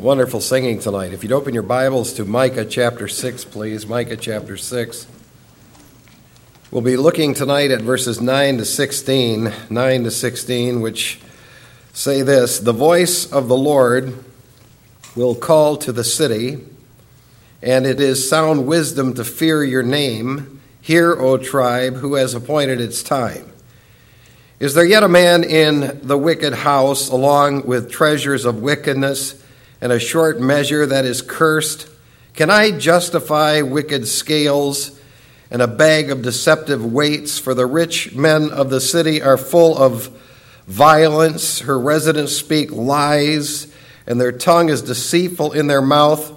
Wonderful singing tonight. If you'd open your Bibles to Micah chapter 6, please. Micah chapter 6. We'll be looking tonight at verses 9 to 16, 9 to 16, which say this The voice of the Lord will call to the city, and it is sound wisdom to fear your name. Hear, O tribe, who has appointed its time. Is there yet a man in the wicked house, along with treasures of wickedness, and a short measure that is cursed? Can I justify wicked scales and a bag of deceptive weights? For the rich men of the city are full of violence, her residents speak lies, and their tongue is deceitful in their mouth.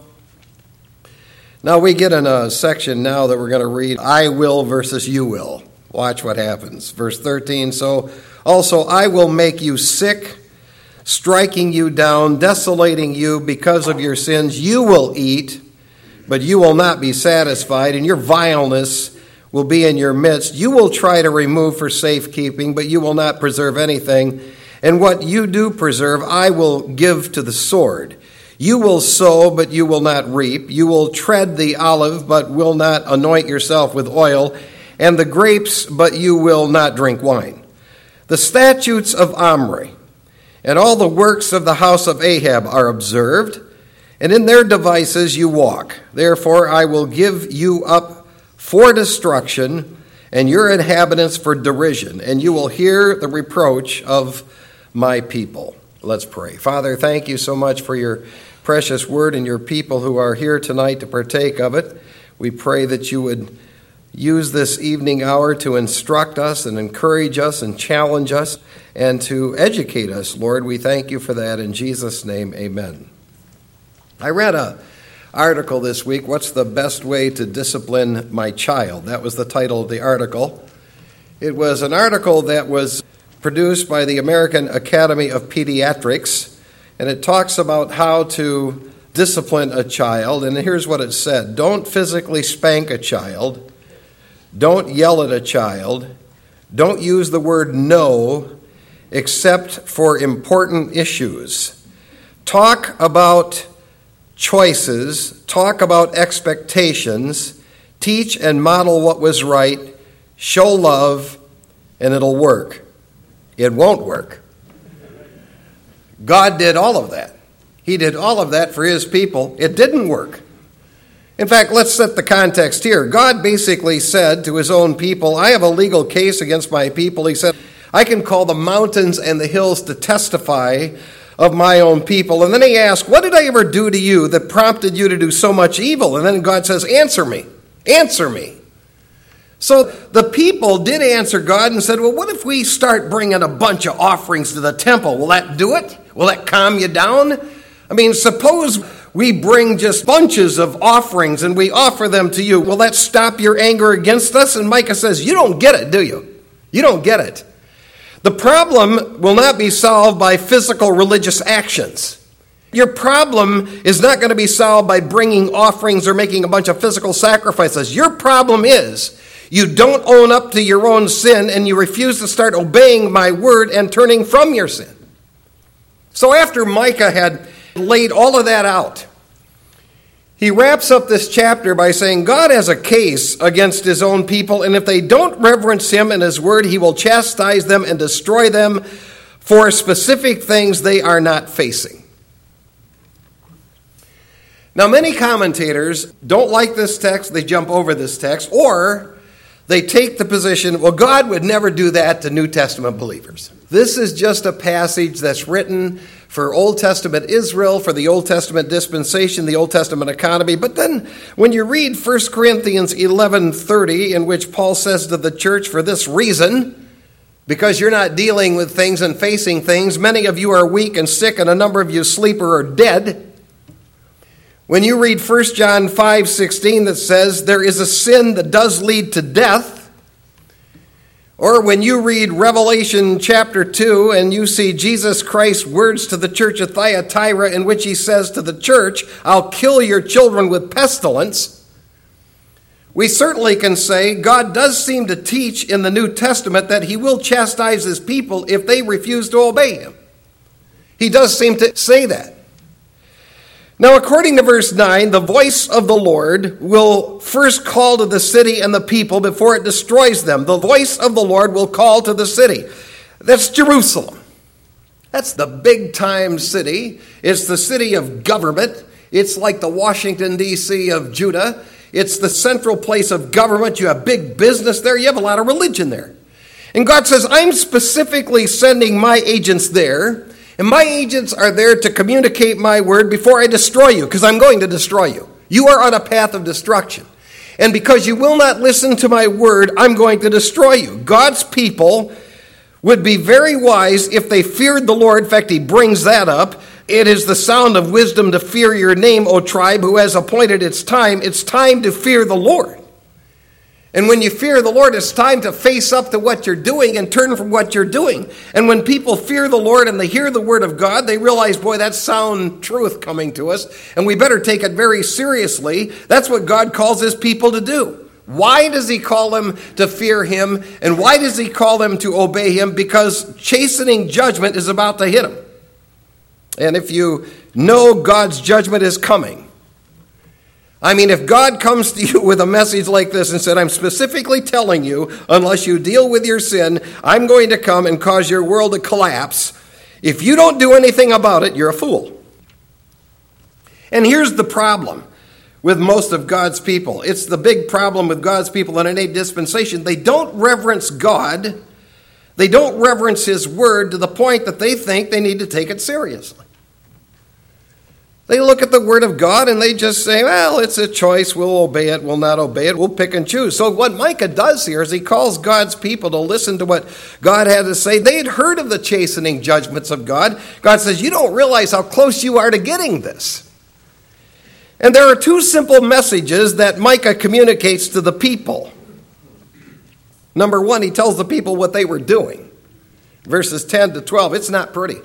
Now we get in a section now that we're going to read I will versus you will. Watch what happens. Verse 13 So also I will make you sick, striking you down, desolating you because of your sins. You will eat, but you will not be satisfied, and your vileness will be in your midst. You will try to remove for safekeeping, but you will not preserve anything. And what you do preserve, I will give to the sword. You will sow, but you will not reap. You will tread the olive, but will not anoint yourself with oil and the grapes, but you will not drink wine. The statutes of Omri and all the works of the house of Ahab are observed, and in their devices you walk. Therefore, I will give you up for destruction, and your inhabitants for derision, and you will hear the reproach of my people. Let's pray. Father, thank you so much for your precious word and your people who are here tonight to partake of it. We pray that you would use this evening hour to instruct us and encourage us and challenge us and to educate us, Lord. We thank you for that. In Jesus' name, amen. I read a article this week, What's the Best Way to Discipline My Child? That was the title of the article. It was an article that was produced by the American Academy of Pediatrics, and it talks about how to discipline a child. And here's what it said Don't physically spank a child don't yell at a child. Don't use the word no except for important issues. Talk about choices, talk about expectations, teach and model what was right, show love, and it'll work. It won't work. God did all of that. He did all of that for his people. It didn't work. In fact, let's set the context here. God basically said to his own people, I have a legal case against my people. He said, I can call the mountains and the hills to testify of my own people. And then he asked, What did I ever do to you that prompted you to do so much evil? And then God says, Answer me. Answer me. So the people did answer God and said, Well, what if we start bringing a bunch of offerings to the temple? Will that do it? Will that calm you down? I mean, suppose we bring just bunches of offerings and we offer them to you. Will that stop your anger against us? And Micah says, You don't get it, do you? You don't get it. The problem will not be solved by physical religious actions. Your problem is not going to be solved by bringing offerings or making a bunch of physical sacrifices. Your problem is you don't own up to your own sin and you refuse to start obeying my word and turning from your sin. So after Micah had laid all of that out. He wraps up this chapter by saying God has a case against his own people, and if they don't reverence him and his word, he will chastise them and destroy them for specific things they are not facing. Now, many commentators don't like this text, they jump over this text, or they take the position, well, God would never do that to New Testament believers. This is just a passage that's written for Old Testament Israel, for the Old Testament dispensation, the Old Testament economy. But then when you read 1 Corinthians 11:30 in which Paul says to the church for this reason, because you're not dealing with things and facing things, many of you are weak and sick and a number of you sleep or are dead. When you read 1 John 5:16 that says there is a sin that does lead to death, or when you read Revelation chapter 2 and you see Jesus Christ's words to the church of Thyatira, in which he says to the church, I'll kill your children with pestilence, we certainly can say God does seem to teach in the New Testament that he will chastise his people if they refuse to obey him. He does seem to say that. Now, according to verse 9, the voice of the Lord will first call to the city and the people before it destroys them. The voice of the Lord will call to the city. That's Jerusalem. That's the big time city. It's the city of government. It's like the Washington, D.C. of Judah. It's the central place of government. You have big business there. You have a lot of religion there. And God says, I'm specifically sending my agents there and my agents are there to communicate my word before I destroy you, because I'm going to destroy you. You are on a path of destruction. And because you will not listen to my word, I'm going to destroy you. God's people would be very wise if they feared the Lord. In fact, he brings that up. It is the sound of wisdom to fear your name, O tribe, who has appointed its time. It's time to fear the Lord. And when you fear the Lord, it's time to face up to what you're doing and turn from what you're doing. And when people fear the Lord and they hear the word of God, they realize, boy, that's sound truth coming to us, and we better take it very seriously. That's what God calls his people to do. Why does he call them to fear him? And why does he call them to obey him? Because chastening judgment is about to hit them. And if you know God's judgment is coming, I mean, if God comes to you with a message like this and said, I'm specifically telling you, unless you deal with your sin, I'm going to come and cause your world to collapse. If you don't do anything about it, you're a fool. And here's the problem with most of God's people it's the big problem with God's people in any dispensation. They don't reverence God, they don't reverence His word to the point that they think they need to take it seriously. They look at the Word of God and they just say, well, it's a choice. We'll obey it. We'll not obey it. We'll pick and choose. So, what Micah does here is he calls God's people to listen to what God had to say. They had heard of the chastening judgments of God. God says, You don't realize how close you are to getting this. And there are two simple messages that Micah communicates to the people. Number one, he tells the people what they were doing. Verses 10 to 12. It's not pretty.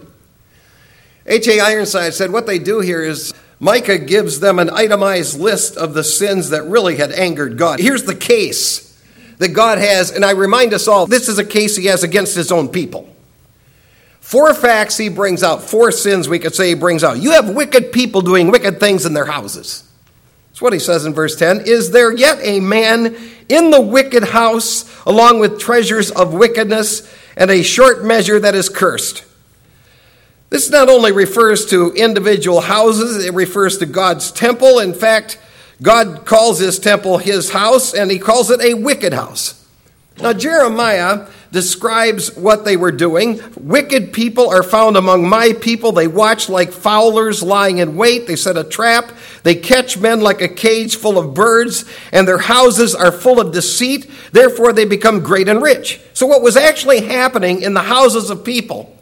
H.A. Ironside said what they do here is Micah gives them an itemized list of the sins that really had angered God. Here's the case that God has, and I remind us all this is a case he has against his own people. Four facts he brings out, four sins we could say he brings out. You have wicked people doing wicked things in their houses. That's what he says in verse 10. Is there yet a man in the wicked house, along with treasures of wickedness, and a short measure that is cursed? This not only refers to individual houses, it refers to God's temple. In fact, God calls his temple his house, and he calls it a wicked house. Now, Jeremiah describes what they were doing. Wicked people are found among my people. They watch like fowlers lying in wait. They set a trap. They catch men like a cage full of birds, and their houses are full of deceit. Therefore, they become great and rich. So, what was actually happening in the houses of people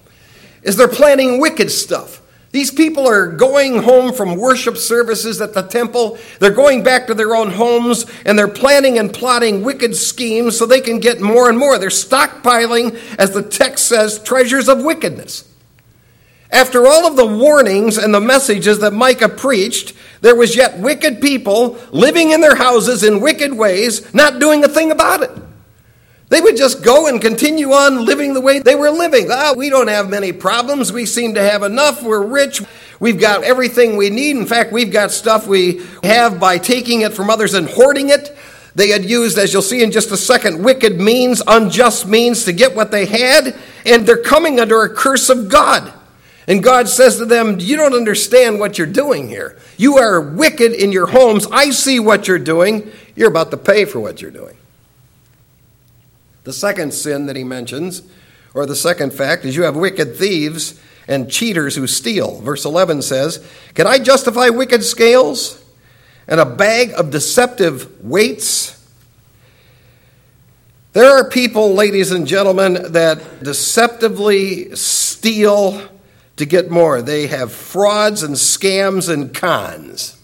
is they're planning wicked stuff. These people are going home from worship services at the temple. They're going back to their own homes and they're planning and plotting wicked schemes so they can get more and more. They're stockpiling, as the text says, treasures of wickedness. After all of the warnings and the messages that Micah preached, there was yet wicked people living in their houses in wicked ways, not doing a thing about it. They would just go and continue on living the way they were living. Ah, we don't have many problems. We seem to have enough. We're rich. We've got everything we need. In fact, we've got stuff we have by taking it from others and hoarding it. They had used, as you'll see in just a second, wicked means, unjust means to get what they had, and they're coming under a curse of God. And God says to them, You don't understand what you're doing here. You are wicked in your homes. I see what you're doing. You're about to pay for what you're doing. The second sin that he mentions, or the second fact, is you have wicked thieves and cheaters who steal. Verse 11 says, Can I justify wicked scales and a bag of deceptive weights? There are people, ladies and gentlemen, that deceptively steal to get more. They have frauds and scams and cons.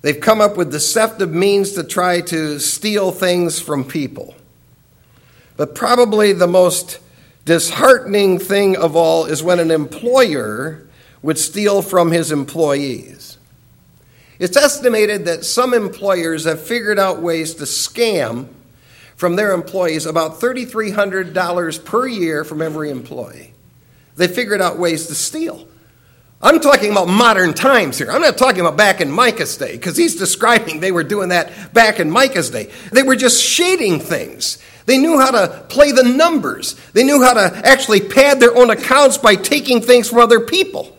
They've come up with deceptive means to try to steal things from people. But probably the most disheartening thing of all is when an employer would steal from his employees. It's estimated that some employers have figured out ways to scam from their employees about $3,300 per year from every employee. They figured out ways to steal. I'm talking about modern times here. I'm not talking about back in Micah's day, because he's describing they were doing that back in Micah's day. They were just shading things. They knew how to play the numbers. They knew how to actually pad their own accounts by taking things from other people.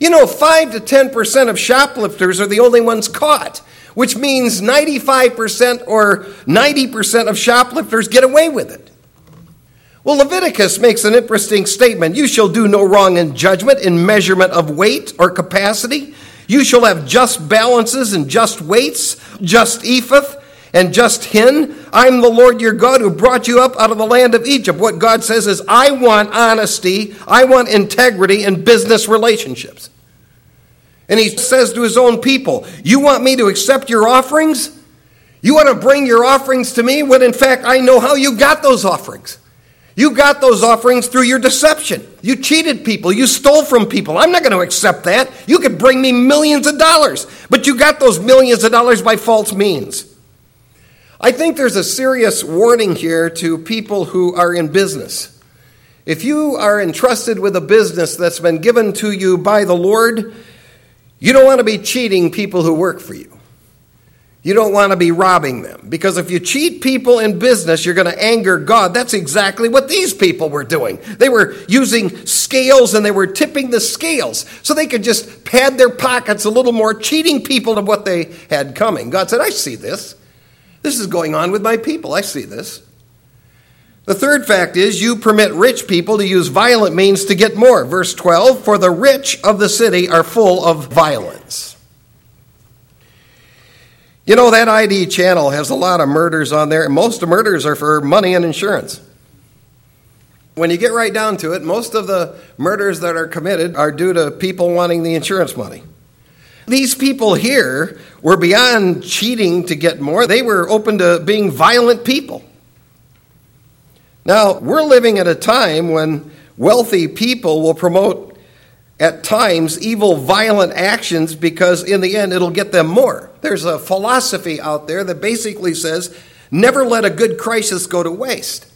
You know, 5 to 10% of shoplifters are the only ones caught, which means 95% or 90% of shoplifters get away with it. Well, Leviticus makes an interesting statement. You shall do no wrong in judgment, in measurement of weight or capacity. You shall have just balances and just weights, just ephah and just hin. I'm the Lord your God who brought you up out of the land of Egypt. What God says is, I want honesty, I want integrity in business relationships. And he says to his own people, You want me to accept your offerings? You want to bring your offerings to me when in fact I know how you got those offerings. You got those offerings through your deception. You cheated people. You stole from people. I'm not going to accept that. You could bring me millions of dollars, but you got those millions of dollars by false means. I think there's a serious warning here to people who are in business. If you are entrusted with a business that's been given to you by the Lord, you don't want to be cheating people who work for you. You don't want to be robbing them. Because if you cheat people in business, you're going to anger God. That's exactly what these people were doing. They were using scales and they were tipping the scales so they could just pad their pockets a little more, cheating people of what they had coming. God said, I see this. This is going on with my people. I see this. The third fact is you permit rich people to use violent means to get more. Verse 12 For the rich of the city are full of violence. You know, that ID channel has a lot of murders on there, and most of murders are for money and insurance. When you get right down to it, most of the murders that are committed are due to people wanting the insurance money. These people here were beyond cheating to get more, they were open to being violent people. Now, we're living at a time when wealthy people will promote at times evil, violent actions because in the end it'll get them more. There's a philosophy out there that basically says never let a good crisis go to waste.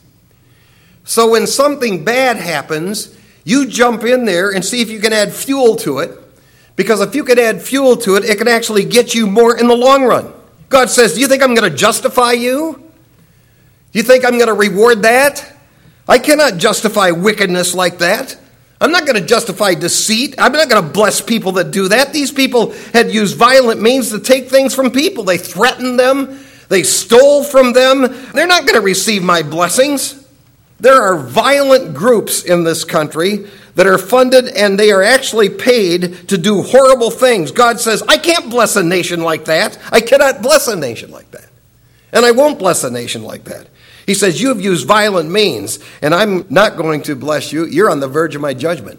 So when something bad happens, you jump in there and see if you can add fuel to it. Because if you can add fuel to it, it can actually get you more in the long run. God says, Do you think I'm going to justify you? Do you think I'm going to reward that? I cannot justify wickedness like that. I'm not going to justify deceit. I'm not going to bless people that do that. These people had used violent means to take things from people. They threatened them, they stole from them. They're not going to receive my blessings. There are violent groups in this country that are funded and they are actually paid to do horrible things. God says, I can't bless a nation like that. I cannot bless a nation like that. And I won't bless a nation like that. He says, You have used violent means, and I'm not going to bless you. You're on the verge of my judgment.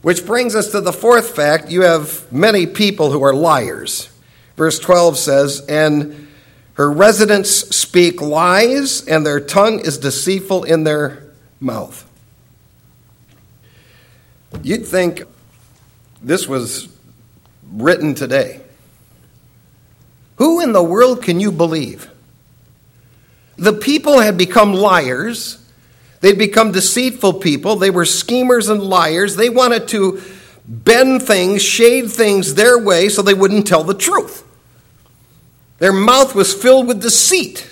Which brings us to the fourth fact you have many people who are liars. Verse 12 says, And her residents speak lies, and their tongue is deceitful in their mouth. You'd think this was written today. Who in the world can you believe? The people had become liars. They'd become deceitful people. They were schemers and liars. They wanted to bend things, shade things their way so they wouldn't tell the truth. Their mouth was filled with deceit.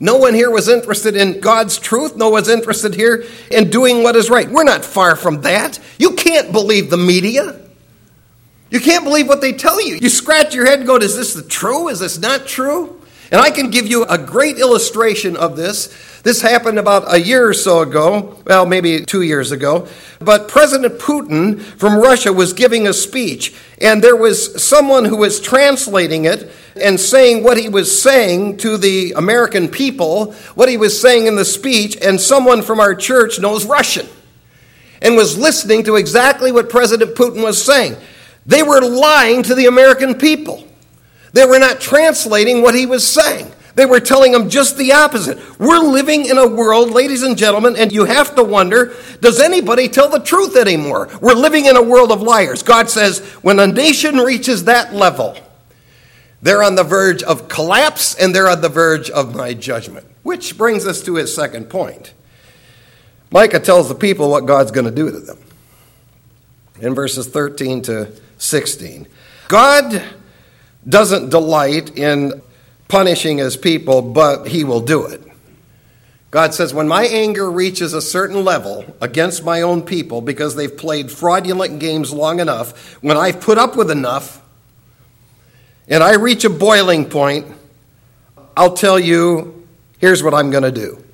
No one here was interested in God's truth. No one's interested here in doing what is right. We're not far from that. You can't believe the media. You can't believe what they tell you. You scratch your head and go, Is this the true? Is this not true? And I can give you a great illustration of this. This happened about a year or so ago, well, maybe two years ago. But President Putin from Russia was giving a speech, and there was someone who was translating it and saying what he was saying to the American people, what he was saying in the speech, and someone from our church knows Russian and was listening to exactly what President Putin was saying. They were lying to the American people. They were not translating what he was saying. They were telling him just the opposite. We're living in a world, ladies and gentlemen, and you have to wonder does anybody tell the truth anymore? We're living in a world of liars. God says when a nation reaches that level, they're on the verge of collapse and they're on the verge of my judgment. Which brings us to his second point. Micah tells the people what God's going to do to them. in verses 13 to 16. God doesn't delight in punishing his people, but he will do it. God says, when my anger reaches a certain level against my own people because they've played fraudulent games long enough, when I've put up with enough, and I reach a boiling point, I'll tell you, here's what I'm going to do.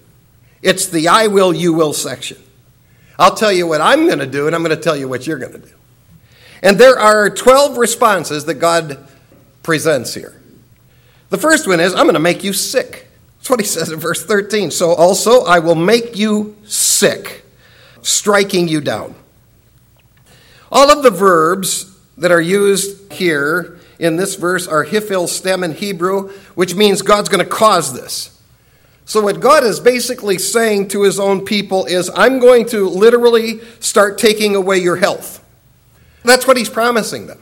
It's the I will, you will section. I'll tell you what I'm going to do, and I'm going to tell you what you're going to do. And there are 12 responses that God presents here. The first one is, I'm going to make you sick. That's what he says in verse 13. So also, I will make you sick, striking you down. All of the verbs that are used here in this verse are hifil stem in Hebrew, which means God's going to cause this. So, what God is basically saying to his own people is, I'm going to literally start taking away your health. That's what he's promising them.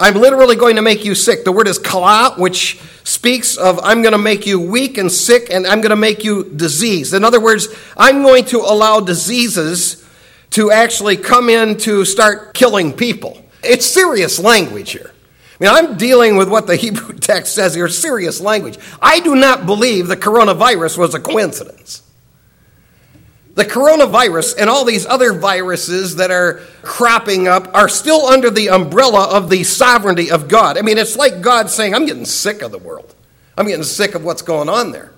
I'm literally going to make you sick. The word is kala, which speaks of I'm going to make you weak and sick, and I'm going to make you diseased. In other words, I'm going to allow diseases to actually come in to start killing people. It's serious language here. I mean, I'm dealing with what the Hebrew text says here, serious language. I do not believe the coronavirus was a coincidence. The coronavirus and all these other viruses that are cropping up are still under the umbrella of the sovereignty of God. I mean, it's like God saying, I'm getting sick of the world. I'm getting sick of what's going on there.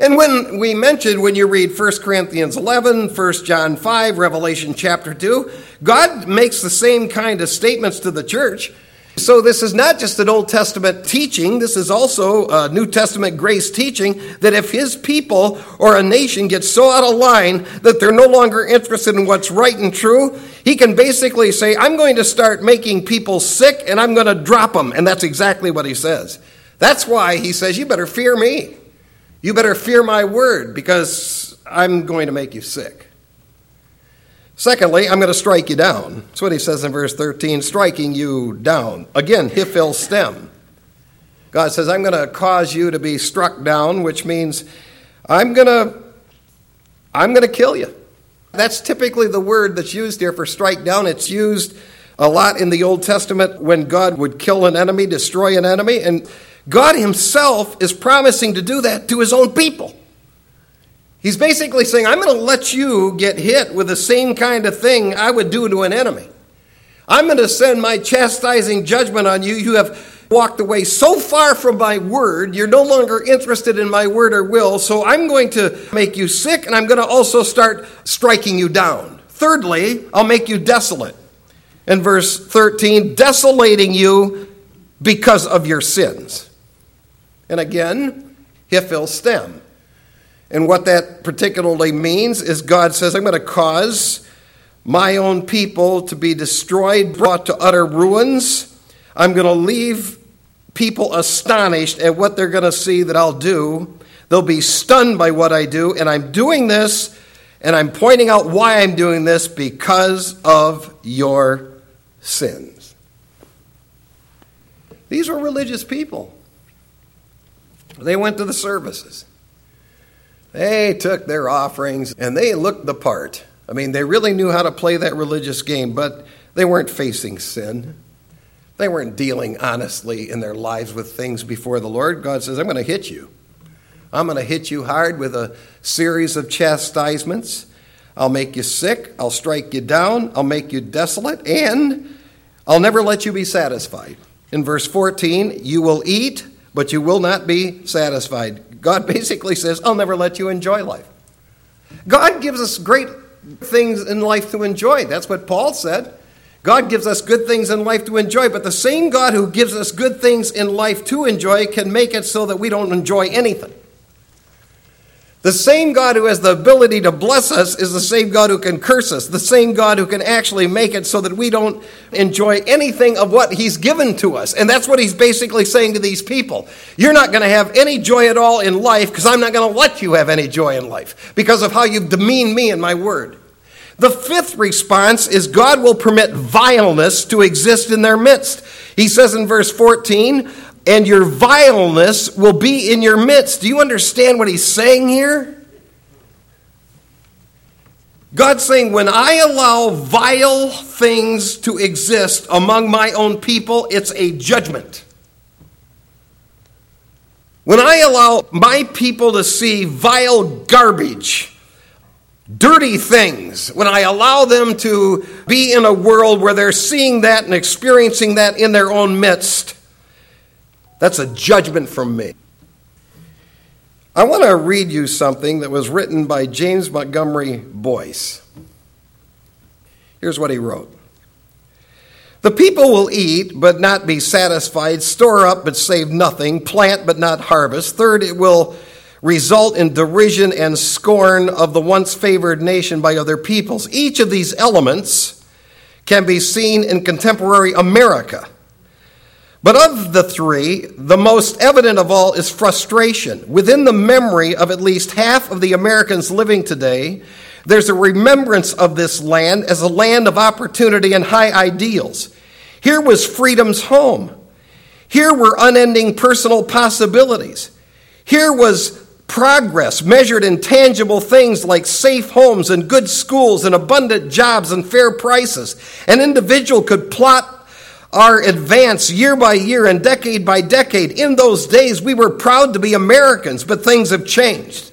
And when we mentioned, when you read 1 Corinthians 11, 1 John 5, Revelation chapter 2, God makes the same kind of statements to the church. So, this is not just an Old Testament teaching, this is also a New Testament grace teaching that if his people or a nation gets so out of line that they're no longer interested in what's right and true, he can basically say, I'm going to start making people sick and I'm going to drop them. And that's exactly what he says. That's why he says, You better fear me. You better fear my word because I'm going to make you sick. Secondly, I'm going to strike you down. That's what he says in verse 13, striking you down. Again, hifil stem. God says, I'm going to cause you to be struck down, which means I'm going to I'm going to kill you. That's typically the word that's used here for strike down. It's used a lot in the Old Testament when God would kill an enemy, destroy an enemy, and God himself is promising to do that to his own people. He's basically saying, I'm going to let you get hit with the same kind of thing I would do to an enemy. I'm going to send my chastising judgment on you. You have walked away so far from my word, you're no longer interested in my word or will, so I'm going to make you sick and I'm going to also start striking you down. Thirdly, I'll make you desolate. In verse 13, desolating you because of your sins. And again, hifil stem. And what that particularly means is God says, I'm going to cause my own people to be destroyed, brought to utter ruins. I'm going to leave people astonished at what they're going to see that I'll do. They'll be stunned by what I do. And I'm doing this, and I'm pointing out why I'm doing this because of your sins. These were religious people. They went to the services. They took their offerings and they looked the part. I mean, they really knew how to play that religious game, but they weren't facing sin. They weren't dealing honestly in their lives with things before the Lord. God says, I'm going to hit you. I'm going to hit you hard with a series of chastisements. I'll make you sick. I'll strike you down. I'll make you desolate. And I'll never let you be satisfied. In verse 14, you will eat, but you will not be satisfied. God basically says, I'll never let you enjoy life. God gives us great things in life to enjoy. That's what Paul said. God gives us good things in life to enjoy, but the same God who gives us good things in life to enjoy can make it so that we don't enjoy anything. The same God who has the ability to bless us is the same God who can curse us, the same God who can actually make it so that we don't enjoy anything of what He's given to us. And that's what He's basically saying to these people. You're not going to have any joy at all in life because I'm not going to let you have any joy in life because of how you've demeaned me and my word. The fifth response is God will permit vileness to exist in their midst. He says in verse 14, and your vileness will be in your midst. Do you understand what he's saying here? God's saying, when I allow vile things to exist among my own people, it's a judgment. When I allow my people to see vile garbage, dirty things, when I allow them to be in a world where they're seeing that and experiencing that in their own midst, that's a judgment from me. I want to read you something that was written by James Montgomery Boice. Here's what he wrote The people will eat but not be satisfied, store up but save nothing, plant but not harvest. Third, it will result in derision and scorn of the once favored nation by other peoples. Each of these elements can be seen in contemporary America. But of the three, the most evident of all is frustration. Within the memory of at least half of the Americans living today, there's a remembrance of this land as a land of opportunity and high ideals. Here was freedom's home. Here were unending personal possibilities. Here was progress measured in tangible things like safe homes and good schools and abundant jobs and fair prices. An individual could plot our advance year by year and decade by decade. In those days, we were proud to be Americans, but things have changed.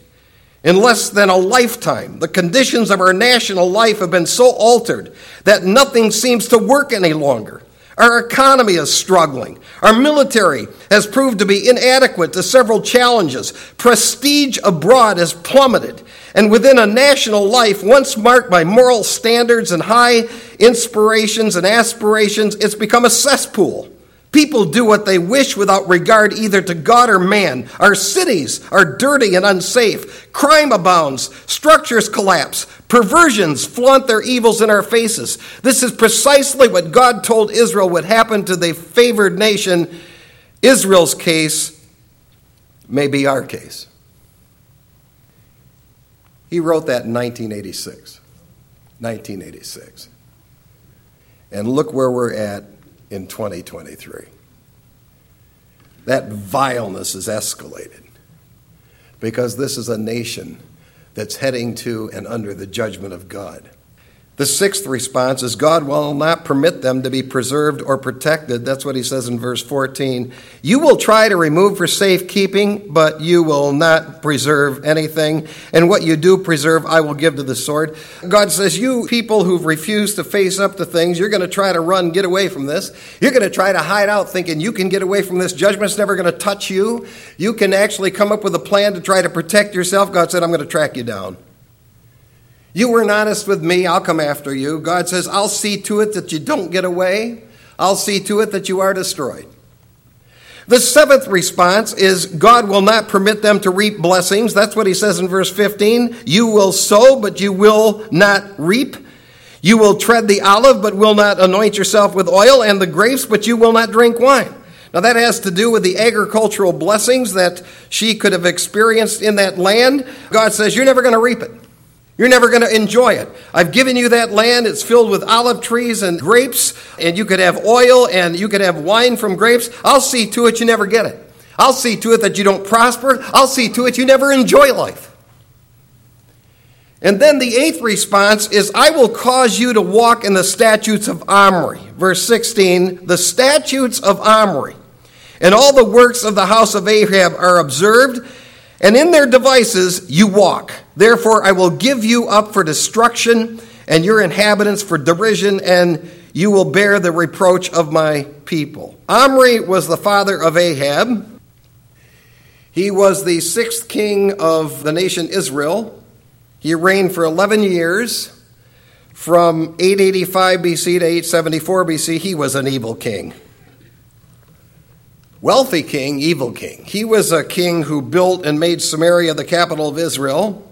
In less than a lifetime, the conditions of our national life have been so altered that nothing seems to work any longer. Our economy is struggling. Our military has proved to be inadequate to several challenges. Prestige abroad has plummeted. And within a national life once marked by moral standards and high inspirations and aspirations, it's become a cesspool. People do what they wish without regard either to God or man. Our cities are dirty and unsafe. Crime abounds. Structures collapse. Perversions flaunt their evils in our faces. This is precisely what God told Israel would happen to the favored nation. Israel's case may be our case. He wrote that in 1986. 1986. And look where we're at in 2023. That vileness is escalated because this is a nation that's heading to and under the judgment of God. The sixth response is God will not permit them to be preserved or protected. That's what he says in verse 14. You will try to remove for safekeeping, but you will not preserve anything. And what you do preserve, I will give to the sword. God says, You people who've refused to face up to things, you're going to try to run, get away from this. You're going to try to hide out thinking you can get away from this. Judgment's never going to touch you. You can actually come up with a plan to try to protect yourself. God said, I'm going to track you down. You weren't honest with me, I'll come after you. God says, I'll see to it that you don't get away. I'll see to it that you are destroyed. The seventh response is God will not permit them to reap blessings. That's what he says in verse 15. You will sow, but you will not reap. You will tread the olive, but will not anoint yourself with oil, and the grapes, but you will not drink wine. Now, that has to do with the agricultural blessings that she could have experienced in that land. God says, You're never going to reap it. You're never going to enjoy it. I've given you that land. It's filled with olive trees and grapes, and you could have oil and you could have wine from grapes. I'll see to it you never get it. I'll see to it that you don't prosper. I'll see to it you never enjoy life. And then the eighth response is I will cause you to walk in the statutes of Omri. Verse 16 the statutes of Omri and all the works of the house of Ahab are observed and in their devices you walk. Therefore, I will give you up for destruction, and your inhabitants for derision, and you will bear the reproach of my people. Omri was the father of Ahab. He was the sixth king of the nation Israel. He reigned for 11 years. From 885 BC to 874 BC, he was an evil king wealthy king, evil king. He was a king who built and made Samaria the capital of Israel.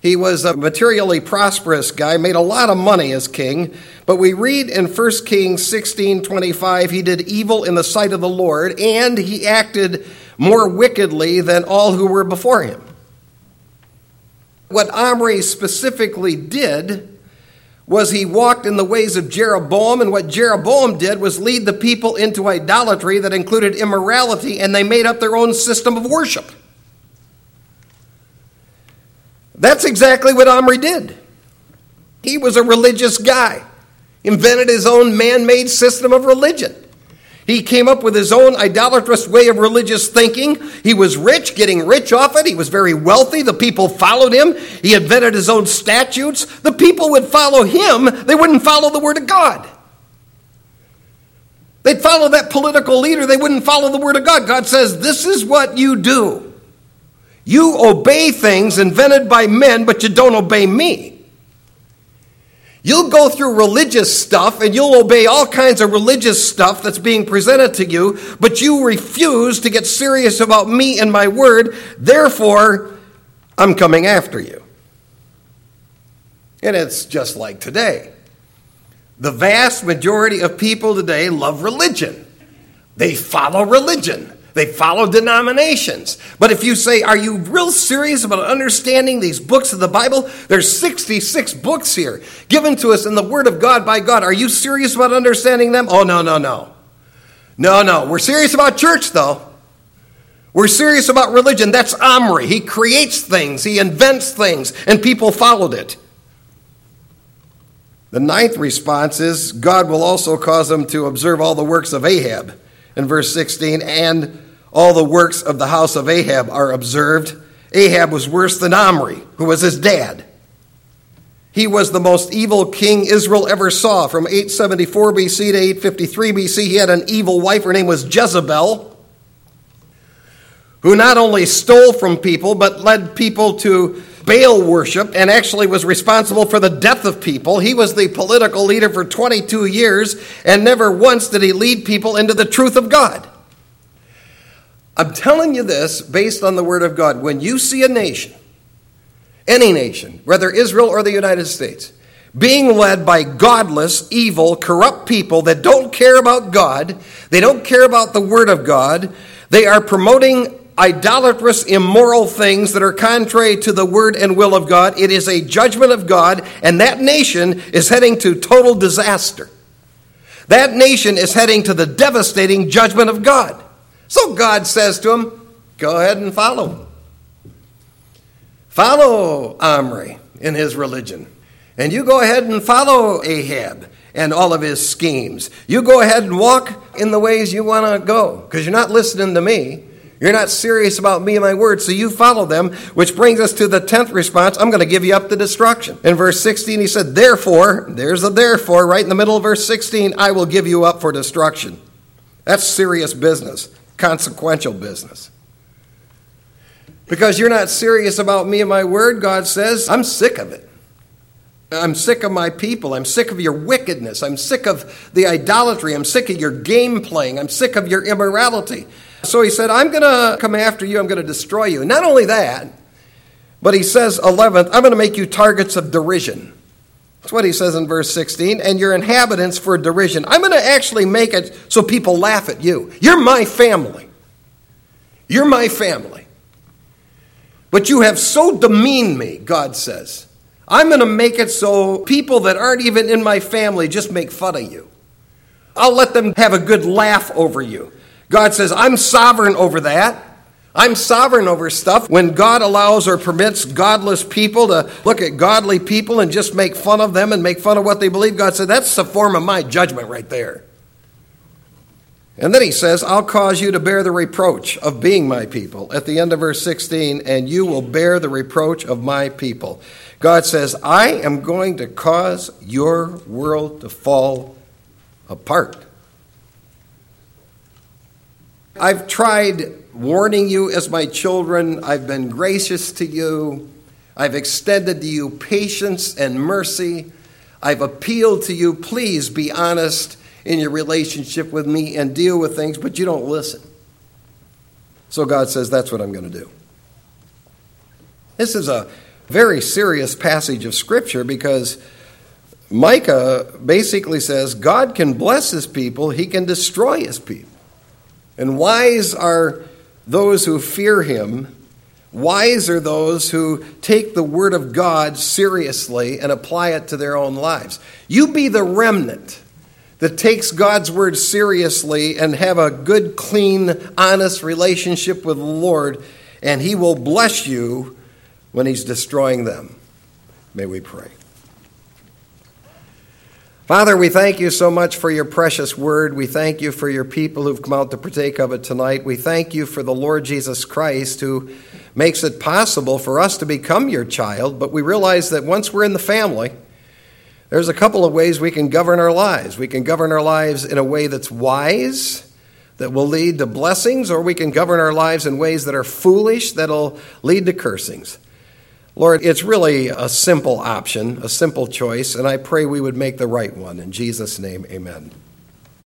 He was a materially prosperous guy, made a lot of money as king, but we read in 1 Kings 16:25 he did evil in the sight of the Lord and he acted more wickedly than all who were before him. What Omri specifically did was he walked in the ways of Jeroboam, and what Jeroboam did was lead the people into idolatry that included immorality, and they made up their own system of worship. That's exactly what Omri did. He was a religious guy, invented his own man made system of religion. He came up with his own idolatrous way of religious thinking. He was rich, getting rich off it. He was very wealthy. The people followed him. He invented his own statutes. The people would follow him, they wouldn't follow the Word of God. They'd follow that political leader, they wouldn't follow the Word of God. God says, This is what you do. You obey things invented by men, but you don't obey me. You'll go through religious stuff and you'll obey all kinds of religious stuff that's being presented to you, but you refuse to get serious about me and my word. Therefore, I'm coming after you. And it's just like today. The vast majority of people today love religion, they follow religion. They follow denominations. But if you say, Are you real serious about understanding these books of the Bible? There's 66 books here given to us in the Word of God by God. Are you serious about understanding them? Oh, no, no, no. No, no. We're serious about church, though. We're serious about religion. That's Omri. He creates things, he invents things, and people followed it. The ninth response is God will also cause them to observe all the works of Ahab in verse 16 and all the works of the house of Ahab are observed. Ahab was worse than Omri, who was his dad. He was the most evil king Israel ever saw. From 874 BC to 853 BC, he had an evil wife. Her name was Jezebel, who not only stole from people, but led people to Baal worship and actually was responsible for the death of people. He was the political leader for 22 years, and never once did he lead people into the truth of God. I'm telling you this based on the Word of God. When you see a nation, any nation, whether Israel or the United States, being led by godless, evil, corrupt people that don't care about God, they don't care about the Word of God, they are promoting idolatrous, immoral things that are contrary to the Word and will of God. It is a judgment of God, and that nation is heading to total disaster. That nation is heading to the devastating judgment of God. So God says to him, Go ahead and follow. Follow Omri in his religion. And you go ahead and follow Ahab and all of his schemes. You go ahead and walk in the ways you want to go because you're not listening to me. You're not serious about me and my word, so you follow them, which brings us to the tenth response I'm going to give you up to destruction. In verse 16, he said, Therefore, there's a therefore right in the middle of verse 16, I will give you up for destruction. That's serious business consequential business. Because you're not serious about me and my word, God says, I'm sick of it. I'm sick of my people. I'm sick of your wickedness. I'm sick of the idolatry. I'm sick of your game playing. I'm sick of your immorality. So he said, I'm going to come after you. I'm going to destroy you. Not only that, but he says, 11th, I'm going to make you targets of derision. That's what he says in verse 16. And your inhabitants for derision. I'm going to actually make it so people laugh at you. You're my family. You're my family. But you have so demeaned me, God says. I'm going to make it so people that aren't even in my family just make fun of you. I'll let them have a good laugh over you. God says, I'm sovereign over that. I'm sovereign over stuff. When God allows or permits godless people to look at godly people and just make fun of them and make fun of what they believe, God said, that's the form of my judgment right there. And then he says, I'll cause you to bear the reproach of being my people. At the end of verse 16, and you will bear the reproach of my people. God says, I am going to cause your world to fall apart. I've tried warning you as my children. I've been gracious to you. I've extended to you patience and mercy. I've appealed to you. Please be honest in your relationship with me and deal with things, but you don't listen. So God says, That's what I'm going to do. This is a very serious passage of Scripture because Micah basically says God can bless his people, he can destroy his people. And wise are those who fear him. Wise are those who take the word of God seriously and apply it to their own lives. You be the remnant that takes God's word seriously and have a good, clean, honest relationship with the Lord, and he will bless you when he's destroying them. May we pray. Father, we thank you so much for your precious word. We thank you for your people who've come out to partake of it tonight. We thank you for the Lord Jesus Christ who makes it possible for us to become your child, but we realize that once we're in the family, there's a couple of ways we can govern our lives. We can govern our lives in a way that's wise, that will lead to blessings, or we can govern our lives in ways that are foolish, that'll lead to cursings. Lord, it's really a simple option, a simple choice, and I pray we would make the right one. In Jesus' name, amen.